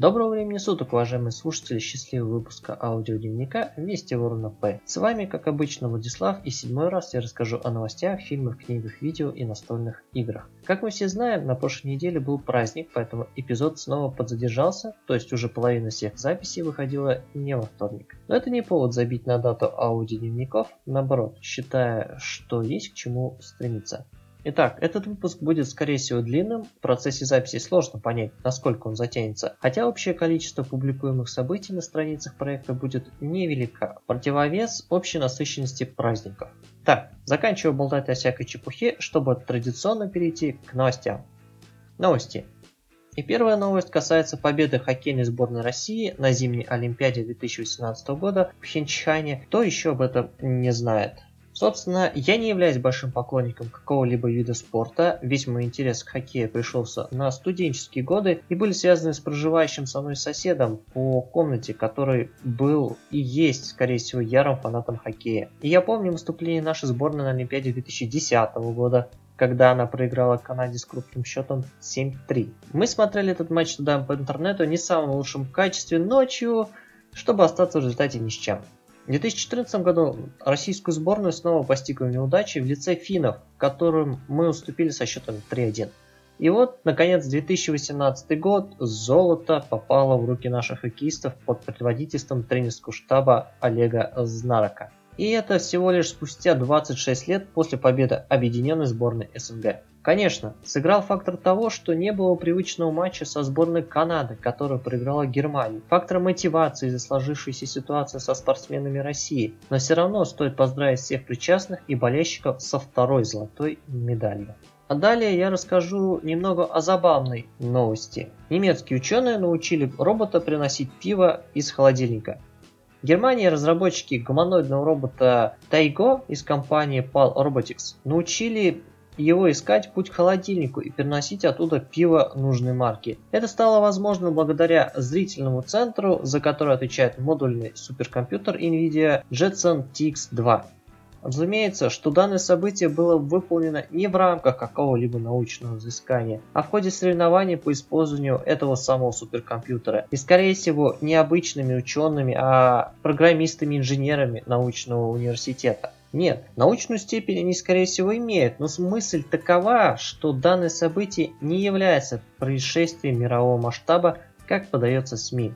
Доброго времени суток, уважаемые слушатели счастливого выпуска аудиодневника «Вести Ворона П». С вами, как обычно, Владислав, и седьмой раз я расскажу о новостях, фильмах, книгах, видео и настольных играх. Как мы все знаем, на прошлой неделе был праздник, поэтому эпизод снова подзадержался, то есть уже половина всех записей выходила не во вторник. Но это не повод забить на дату аудиодневников, наоборот, считая, что есть к чему стремиться. Итак, этот выпуск будет скорее всего длинным, в процессе записи сложно понять, насколько он затянется, хотя общее количество публикуемых событий на страницах проекта будет невелика, противовес общей насыщенности праздников. Так, заканчиваю болтать о всякой чепухе, чтобы традиционно перейти к новостям. Новости. И первая новость касается победы хоккейной сборной России на зимней Олимпиаде 2018 года в Хинчхане. Кто еще об этом не знает? Собственно, я не являюсь большим поклонником какого-либо вида спорта, весь мой интерес к хоккею пришелся на студенческие годы и были связаны с проживающим со мной соседом по комнате, который был и есть, скорее всего, ярым фанатом хоккея. И я помню выступление нашей сборной на Олимпиаде 2010 года, когда она проиграла Канаде с крупным счетом 7-3. Мы смотрели этот матч туда по интернету не в самом лучшем качестве ночью, чтобы остаться в результате ни с чем. В 2014 году российскую сборную снова постигла неудачи в лице финнов, которым мы уступили со счетом 3-1. И вот, наконец, 2018 год, золото попало в руки наших хоккеистов под предводительством тренерского штаба Олега Знарока. И это всего лишь спустя 26 лет после победы объединенной сборной СНГ. Конечно, сыграл фактор того, что не было привычного матча со сборной Канады, которая проиграла Германии. Фактор мотивации из-за сложившейся ситуации со спортсменами России. Но все равно стоит поздравить всех причастных и болельщиков со второй золотой медалью. А далее я расскажу немного о забавной новости. Немецкие ученые научили робота приносить пиво из холодильника. В Германии разработчики гуманоидного робота Taigo из компании PAL Robotics научили его искать путь к холодильнику и переносить оттуда пиво нужной марки. Это стало возможно благодаря зрительному центру, за который отвечает модульный суперкомпьютер NVIDIA Jetson TX2. Разумеется, что данное событие было выполнено не в рамках какого-либо научного изыскания, а в ходе соревнований по использованию этого самого суперкомпьютера. И скорее всего не обычными учеными, а программистами-инженерами научного университета. Нет, научную степень они скорее всего имеют, но мысль такова, что данное событие не является происшествием мирового масштаба, как подается СМИ.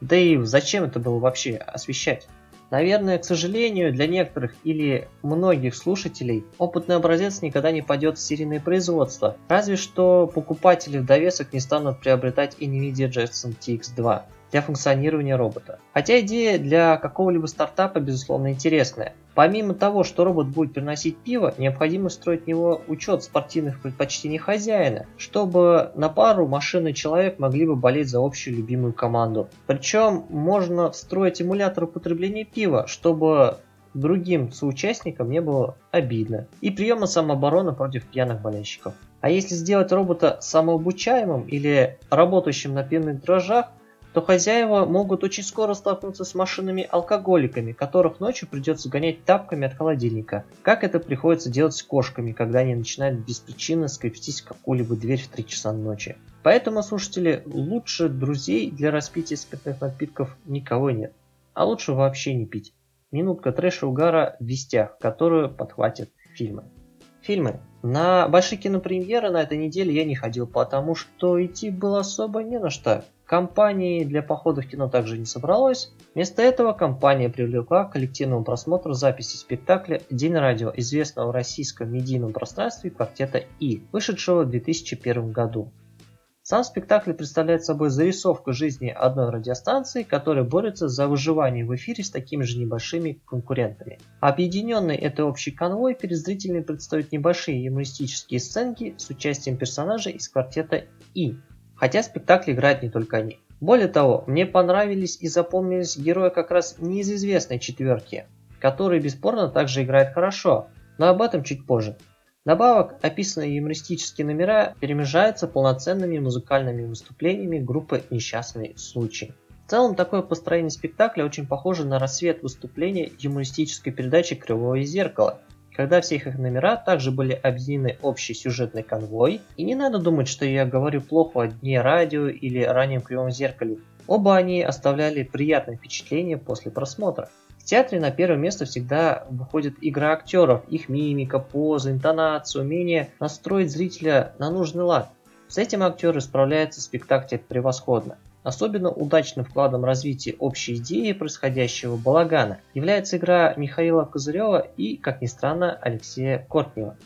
Да и зачем это было вообще освещать? Наверное, к сожалению, для некоторых или многих слушателей опытный образец никогда не пойдет в серийное производство, разве что покупатели в довесок не станут приобретать NVIDIA Jetson TX2 для функционирования робота. Хотя идея для какого-либо стартапа безусловно интересная. Помимо того, что робот будет приносить пиво, необходимо строить в него учет спортивных предпочтений хозяина, чтобы на пару машины и человек могли бы болеть за общую любимую команду. Причем можно встроить эмулятор употребления пива, чтобы другим соучастникам не было обидно. И приема самообороны против пьяных болельщиков. А если сделать робота самообучаемым или работающим на пивных дрожжах, то хозяева могут очень скоро столкнуться с машинами-алкоголиками, которых ночью придется гонять тапками от холодильника. Как это приходится делать с кошками, когда они начинают без причины скрепстись в какую-либо дверь в 3 часа ночи. Поэтому, слушатели, лучше друзей для распития спиртных напитков никого нет. А лучше вообще не пить. Минутка трэша угара в вестях, которую подхватят фильмы. Фильмы. На большие кинопремьеры на этой неделе я не ходил, потому что идти было особо не на что. Компании для похода в кино также не собралось. Вместо этого компания привлекла к коллективному просмотру записи спектакля «День радио», известного в российском медийном пространстве квартета И, вышедшего в 2001 году. Сам спектакль представляет собой зарисовку жизни одной радиостанции, которая борется за выживание в эфире с такими же небольшими конкурентами. Объединенный это общий конвой перед зрителями представит небольшие юмористические сценки с участием персонажей из квартета И, Хотя спектакль играют не только они. Более того, мне понравились и запомнились герои как раз не из известной четверки, которые бесспорно также играют хорошо, но об этом чуть позже. Добавок, описанные юмористические номера перемежаются полноценными музыкальными выступлениями группы «Несчастный случай». В целом, такое построение спектакля очень похоже на рассвет выступления юмористической передачи «Кривое зеркало», когда все их номера также были объединены общей сюжетной конвой, и не надо думать, что я говорю плохо о Дне радио или раннем Кривом Зеркале. Оба они оставляли приятное впечатление после просмотра. В театре на первое место всегда выходит игра актеров, их мимика, поза, интонация, умение настроить зрителя на нужный лад. С этим актеры справляются в спектакле превосходно. Особенно удачным вкладом развития общей идеи происходящего балагана является игра Михаила Козырева и, как ни странно, Алексея Кортнева.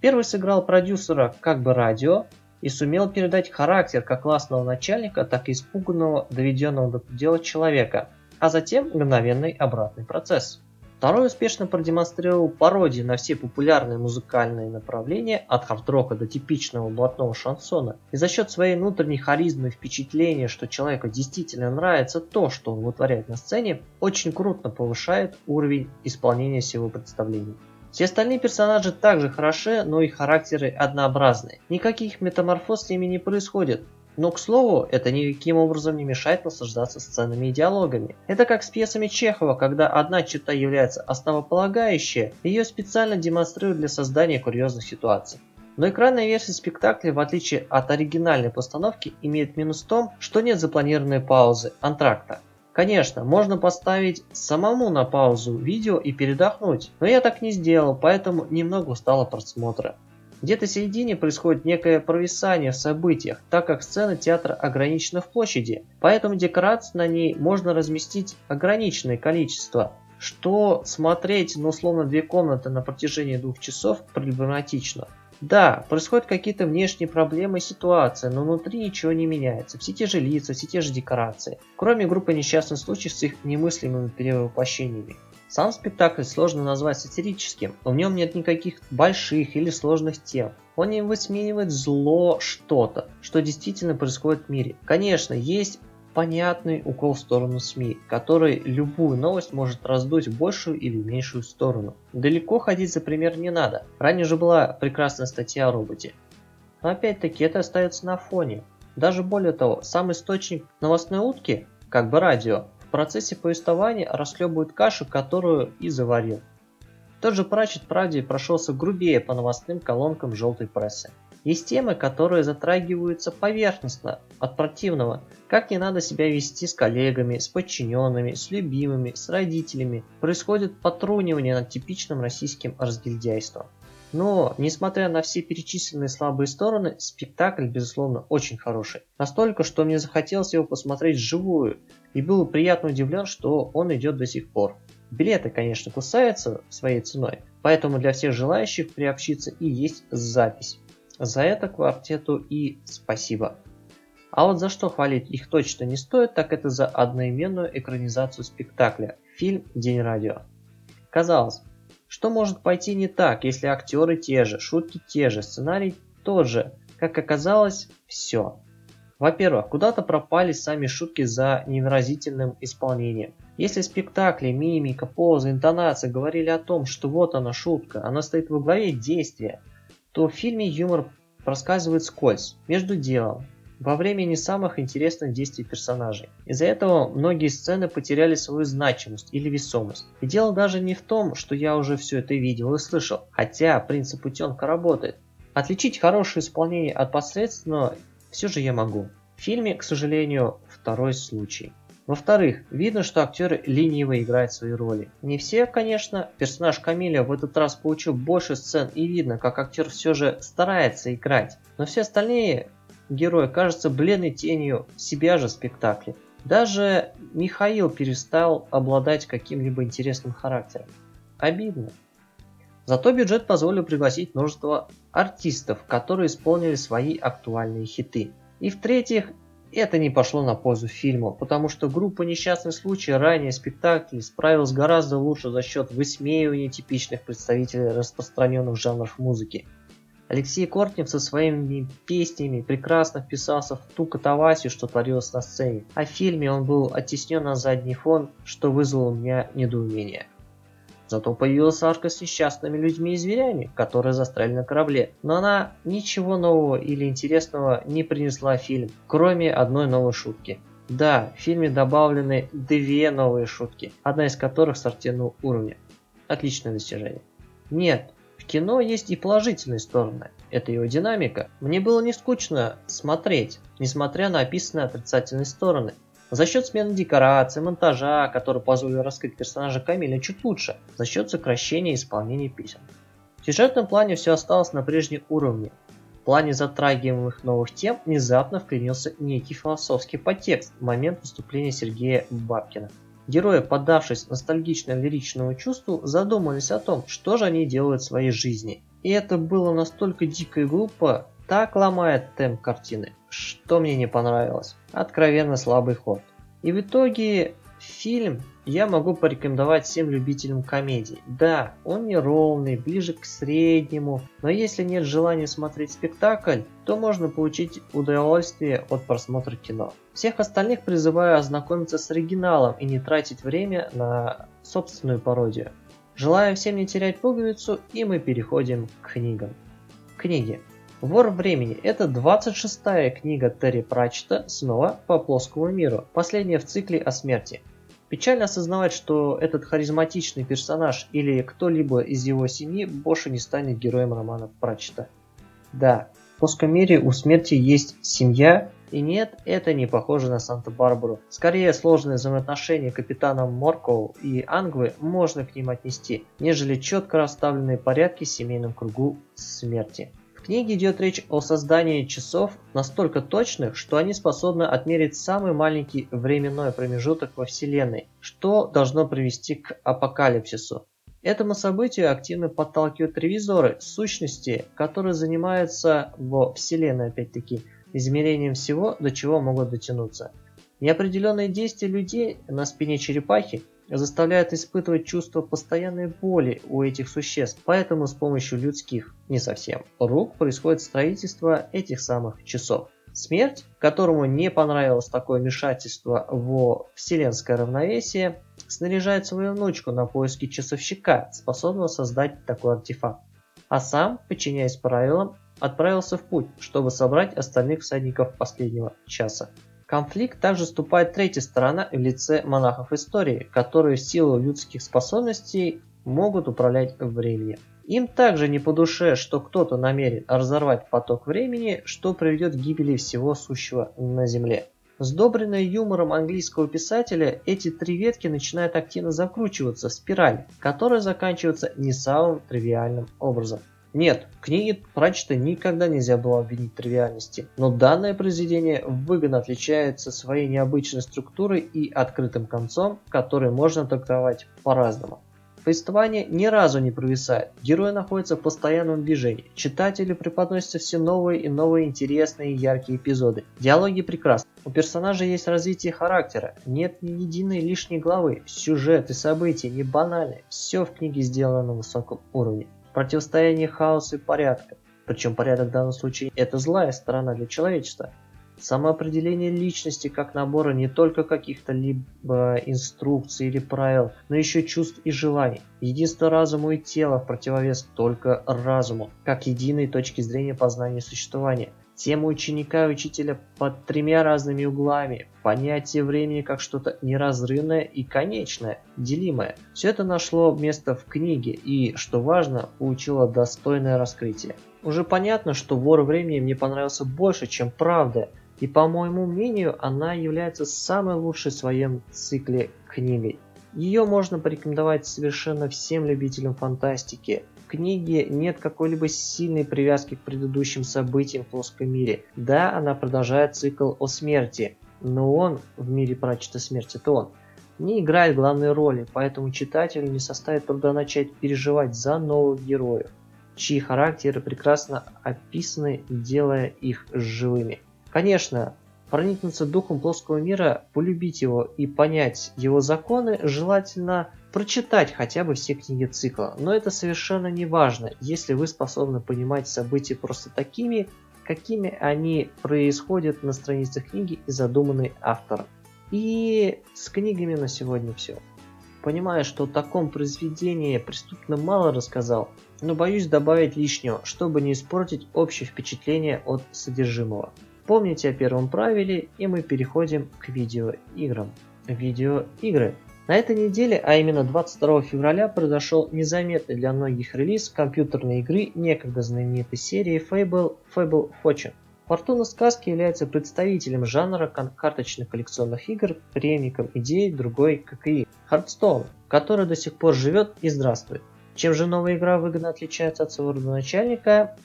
Первый сыграл продюсера как бы радио и сумел передать характер как классного начальника, так и испуганного, доведенного до предела человека, а затем мгновенный обратный процесс. Второй успешно продемонстрировал пародии на все популярные музыкальные направления от хард-рока до типичного блатного шансона. И за счет своей внутренней харизмы и впечатления, что человеку действительно нравится то, что он вытворяет на сцене, очень круто повышает уровень исполнения всего представления. Все остальные персонажи также хороши, но их характеры однообразны. Никаких метаморфоз с ними не происходит. Но, к слову, это никаким образом не мешает наслаждаться сценами и диалогами. Это как с пьесами Чехова, когда одна черта является основополагающей, ее специально демонстрируют для создания курьезных ситуаций. Но экранная версия спектакля, в отличие от оригинальной постановки, имеет минус в том, что нет запланированной паузы, антракта. Конечно, можно поставить самому на паузу видео и передохнуть, но я так не сделал, поэтому немного устал от просмотра. Где-то в середине происходит некое провисание в событиях, так как сцена театра ограничена в площади, поэтому декораций на ней можно разместить ограниченное количество, что смотреть на условно две комнаты на протяжении двух часов проблематично. Да, происходят какие-то внешние проблемы и ситуации, но внутри ничего не меняется. Все те же лица, все те же декорации. Кроме группы несчастных случаев с их немыслимыми перевоплощениями. Сам спектакль сложно назвать сатирическим, но в нем нет никаких больших или сложных тем. Он не высмеивает зло что-то, что действительно происходит в мире. Конечно, есть понятный укол в сторону СМИ, который любую новость может раздуть в большую или меньшую сторону. Далеко ходить за пример не надо. Ранее же была прекрасная статья о роботе. Но опять-таки это остается на фоне. Даже более того, сам источник новостной утки, как бы радио, процессе повествования расхлебывает кашу, которую и заварил. Тот же Прачет правде прошелся грубее по новостным колонкам желтой прессы. Есть темы, которые затрагиваются поверхностно, от противного, как не надо себя вести с коллегами, с подчиненными, с любимыми, с родителями. Происходит потрунивание над типичным российским разгильдяйством. Но, несмотря на все перечисленные слабые стороны, спектакль, безусловно, очень хороший. Настолько, что мне захотелось его посмотреть вживую, и был приятно удивлен, что он идет до сих пор. Билеты, конечно, кусаются своей ценой, поэтому для всех желающих приобщиться и есть запись. За это квартету и спасибо. А вот за что хвалить их точно не стоит, так это за одноименную экранизацию спектакля «Фильм День радио». Казалось, что может пойти не так, если актеры те же, шутки те же, сценарий тот же? Как оказалось, все. Во-первых, куда-то пропали сами шутки за невыразительным исполнением. Если в спектакле мимика, поза, интонация говорили о том, что вот она шутка, она стоит во главе действия, то в фильме юмор проскальзывает скользь, между делом, во время не самых интересных действий персонажей. Из-за этого многие сцены потеряли свою значимость или весомость. И дело даже не в том, что я уже все это видел и слышал, хотя принцип утенка работает. Отличить хорошее исполнение от посредственного все же я могу. В фильме, к сожалению, второй случай. Во-вторых, видно, что актеры лениво играют свои роли. Не все, конечно, персонаж Камиля в этот раз получил больше сцен и видно, как актер все же старается играть. Но все остальные герой кажется бледной тенью себя же в спектакле. Даже Михаил перестал обладать каким-либо интересным характером. Обидно. Зато бюджет позволил пригласить множество артистов, которые исполнили свои актуальные хиты. И в-третьих, это не пошло на пользу фильму, потому что группа «Несчастный случай» ранее спектаклей справилась гораздо лучше за счет высмеивания типичных представителей распространенных жанров музыки. Алексей Кортнев со своими песнями прекрасно вписался в ту катавасию, что творилось на сцене, а в фильме он был оттеснен на задний фон, что вызвало у меня недоумение. Зато появилась арка с несчастными людьми и зверями, которые застряли на корабле. Но она ничего нового или интересного не принесла в фильм, кроме одной новой шутки. Да, в фильме добавлены две новые шутки, одна из которых сортирного уровня. Отличное достижение. Нет, в кино есть и положительные стороны. Это его динамика. Мне было не скучно смотреть, несмотря на описанные отрицательные стороны. За счет смены декораций, монтажа, который позволил раскрыть персонажа Камиля чуть лучше, за счет сокращения исполнения песен. В сюжетном плане все осталось на прежнем уровне. В плане затрагиваемых новых тем внезапно вклинился некий философский подтекст в момент выступления Сергея Бабкина. Герои, поддавшись ностальгично-лиричному чувству, задумались о том, что же они делают в своей жизни. И это было настолько дико и глупо, так ломает темп картины, что мне не понравилось. Откровенно слабый ход. И в итоге фильм я могу порекомендовать всем любителям комедий. Да, он не ровный, ближе к среднему, но если нет желания смотреть спектакль, то можно получить удовольствие от просмотра кино. Всех остальных призываю ознакомиться с оригиналом и не тратить время на собственную пародию. Желаю всем не терять пуговицу и мы переходим к книгам. Книги. Вор времени – это 26-я книга Терри Пратчета снова по плоскому миру, последняя в цикле о смерти. Печально осознавать, что этот харизматичный персонаж или кто-либо из его семьи больше не станет героем романа Пратчета. Да, в плоском у смерти есть семья, и нет, это не похоже на Санта-Барбару. Скорее, сложные взаимоотношения капитана Моркоу и Ангвы можно к ним отнести, нежели четко расставленные порядки в семейном кругу смерти. В книге идет речь о создании часов настолько точных, что они способны отмерить самый маленький временной промежуток во Вселенной, что должно привести к апокалипсису. Этому событию активно подталкивают ревизоры, сущности, которые занимаются во Вселенной опять-таки измерением всего, до чего могут дотянуться. Неопределенные действия людей на спине черепахи заставляют испытывать чувство постоянной боли у этих существ, поэтому с помощью людских, не совсем, рук происходит строительство этих самых часов. Смерть, которому не понравилось такое вмешательство во вселенское равновесие, снаряжает свою внучку на поиски часовщика, способного создать такой артефакт. А сам, подчиняясь правилам, отправился в путь, чтобы собрать остальных всадников последнего часа конфликт также вступает третья сторона в лице монахов истории, которые в силу людских способностей могут управлять временем. Им также не по душе, что кто-то намерен разорвать поток времени, что приведет к гибели всего сущего на Земле. Сдобренные юмором английского писателя, эти три ветки начинают активно закручиваться в спираль, которая заканчивается не самым тривиальным образом. Нет, книги Пратчета никогда нельзя было обвинить в тривиальности, но данное произведение выгодно отличается своей необычной структурой и открытым концом, который можно трактовать по-разному. Повествование ни разу не провисает, герои находятся в постоянном движении, читателю преподносятся все новые и новые интересные и яркие эпизоды. Диалоги прекрасны, у персонажа есть развитие характера, нет ни единой лишней главы, сюжет и события не банальны, все в книге сделано на высоком уровне противостояние хаоса и порядка. Причем порядок в данном случае это злая сторона для человечества. Самоопределение личности как набора не только каких-то либо инструкций или правил, но еще чувств и желаний. Единство разума и тела в противовес только разуму, как единой точки зрения познания существования. Тема ученика и учителя под тремя разными углами, понятие времени как что-то неразрывное и конечное, делимое. Все это нашло место в книге и, что важно, получило достойное раскрытие. Уже понятно, что «Вор времени» мне понравился больше, чем «Правда», и по моему мнению она является самой лучшей в своем цикле книгой. Ее можно порекомендовать совершенно всем любителям фантастики, книге нет какой-либо сильной привязки к предыдущим событиям в плоском мире. Да, она продолжает цикл о смерти, но он, в мире прачета смерти, то он, не играет главной роли, поэтому читателю не составит труда начать переживать за новых героев, чьи характеры прекрасно описаны, делая их живыми. Конечно, проникнуться духом плоского мира, полюбить его и понять его законы желательно прочитать хотя бы все книги цикла, но это совершенно не важно, если вы способны понимать события просто такими, какими они происходят на страницах книги и задуманы автором. И с книгами на сегодня все. Понимаю, что о таком произведении преступно мало рассказал, но боюсь добавить лишнего, чтобы не испортить общее впечатление от содержимого. Помните о первом правиле и мы переходим к видеоиграм. Видеоигры На этой неделе, а именно 22 февраля, произошел незаметный для многих релиз компьютерной игры некогда знаменитой серии Fable Fable Fortune. Фортуна сказки является представителем жанра карточных коллекционных игр, преемником идеи другой ККИ – Hearthstone, который до сих пор живет и здравствует. Чем же новая игра выгодно отличается от своего родоначальника?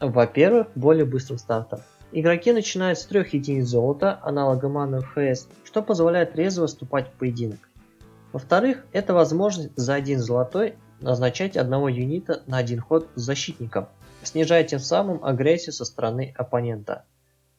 Во-первых, более быстрым стартом. Игроки начинают с 3 единиц золота, аналога маны ФС, что позволяет резво вступать в поединок. Во-вторых, это возможность за один золотой назначать одного юнита на один ход с защитником, снижая тем самым агрессию со стороны оппонента.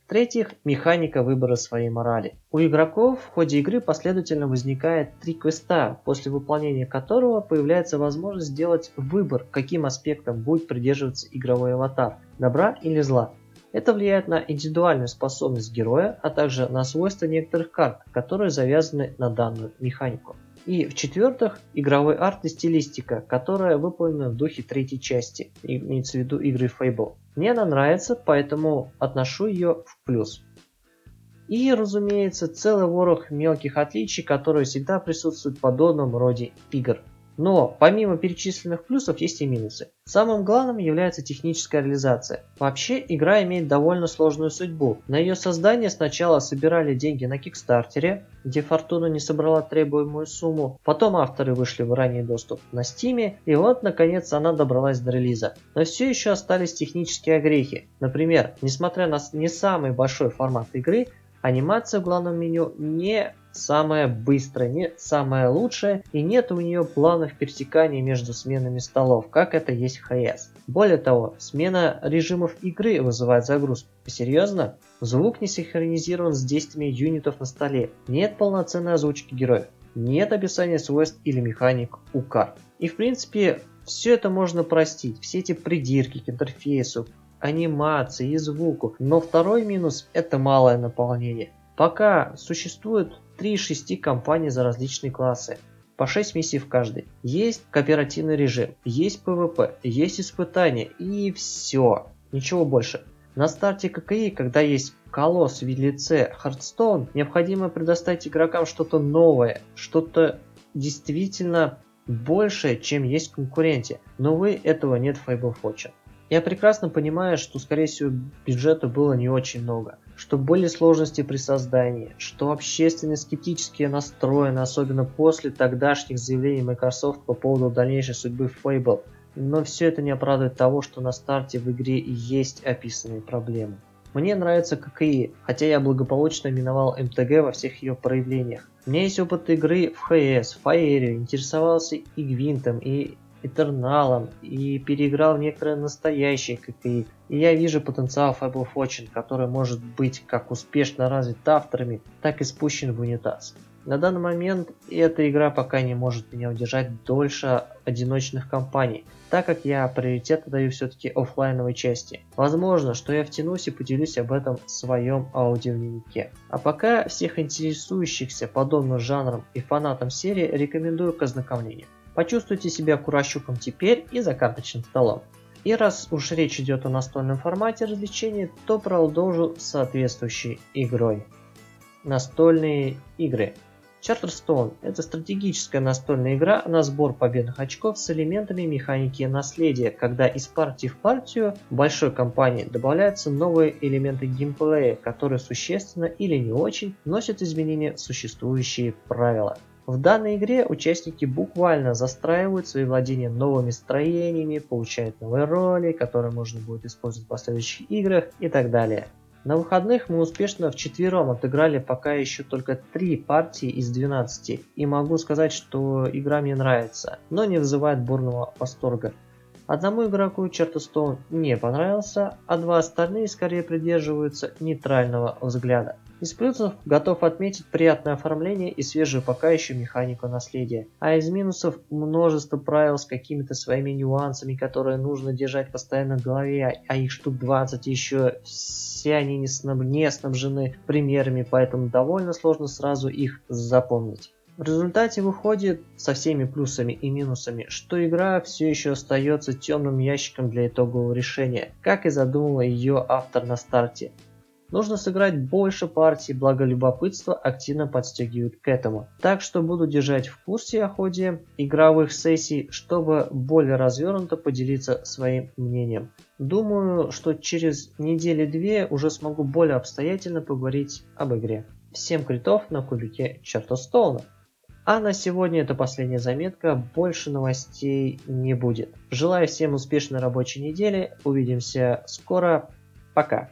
В-третьих, механика выбора своей морали. У игроков в ходе игры последовательно возникает три квеста, после выполнения которого появляется возможность сделать выбор, каким аспектом будет придерживаться игровой аватар – добра или зла. Это влияет на индивидуальную способность героя, а также на свойства некоторых карт, которые завязаны на данную механику. И в-четвертых, игровой арт и стилистика, которая выполнена в духе третьей части, имеется в виду игры Fable. Мне она нравится, поэтому отношу ее в плюс. И, разумеется, целый ворох мелких отличий, которые всегда присутствуют в подобном роде игр. Но помимо перечисленных плюсов есть и минусы. Самым главным является техническая реализация. Вообще игра имеет довольно сложную судьбу. На ее создание сначала собирали деньги на Кикстартере, где Фортуна не собрала требуемую сумму. Потом авторы вышли в ранний доступ на Стиме, и вот наконец она добралась до релиза. Но все еще остались технические огрехи. Например, несмотря на не самый большой формат игры, анимация в главном меню не самая быстрая, не самая лучшая и нет у нее планов пересекания между сменами столов, как это есть в ХС. Более того, смена режимов игры вызывает загрузку. Серьезно? Звук не синхронизирован с действиями юнитов на столе, нет полноценной озвучки героев, нет описания свойств или механик у карт. И в принципе, все это можно простить, все эти придирки к интерфейсу, анимации и звуку. Но второй минус это малое наполнение. Пока существует 3 из 6 компаний за различные классы, по 6 миссий в каждой. Есть кооперативный режим, есть PvP, есть испытания и все. Ничего больше. На старте ККИ, когда есть колосс в лице Hearthstone, необходимо предоставить игрокам что-то новое, что-то действительно большее, чем есть в конкуренте. Но вы этого нет в Fable Fortune. Я прекрасно понимаю, что скорее всего бюджета было не очень много что были сложности при создании, что общественно скептически настроены, особенно после тогдашних заявлений Microsoft по поводу дальнейшей судьбы Fable. Но все это не оправдывает того, что на старте в игре есть описанные проблемы. Мне нравится ККИ, хотя я благополучно миновал МТГ во всех ее проявлениях. У меня есть опыт игры в ХС, Фаере, интересовался и Гвинтом, и Этерналом и переиграл некоторые настоящие ККИ. И я вижу потенциал Fable Fortune, который может быть как успешно развит авторами, так и спущен в унитаз. На данный момент эта игра пока не может меня удержать дольше одиночных кампаний, так как я приоритет даю все-таки офлайновой части. Возможно, что я втянусь и поделюсь об этом в своем аудиодневнике. А пока всех интересующихся подобным жанром и фанатам серии рекомендую к ознакомлению. Почувствуйте себя курощуком теперь и за карточным столом. И раз уж речь идет о настольном формате развлечений, то продолжу соответствующей игрой. Настольные игры. Charterstone – это стратегическая настольная игра на сбор победных очков с элементами механики наследия, когда из партии в партию большой компании добавляются новые элементы геймплея, которые существенно или не очень вносят изменения в существующие правила. В данной игре участники буквально застраивают свои владения новыми строениями, получают новые роли, которые можно будет использовать в последующих играх и так далее. На выходных мы успешно вчетвером отыграли пока еще только 3 партии из 12, и могу сказать, что игра мне нравится, но не вызывает бурного восторга. Одному игроку Чертостоун не понравился, а два остальные скорее придерживаются нейтрального взгляда. Из плюсов готов отметить приятное оформление и свежую пока еще механику наследия. А из минусов множество правил с какими-то своими нюансами, которые нужно держать постоянно в голове, а их штук 20 еще все они не, не снабжены примерами, поэтому довольно сложно сразу их запомнить. В результате выходит со всеми плюсами и минусами, что игра все еще остается темным ящиком для итогового решения, как и задумал ее автор на старте. Нужно сыграть больше партий, благо любопытство активно подстегивает к этому. Так что буду держать в курсе о ходе игровых сессий, чтобы более развернуто поделиться своим мнением. Думаю, что через недели-две уже смогу более обстоятельно поговорить об игре. Всем критов на кубике Чертостоуна. А на сегодня это последняя заметка, больше новостей не будет. Желаю всем успешной рабочей недели, увидимся скоро, пока.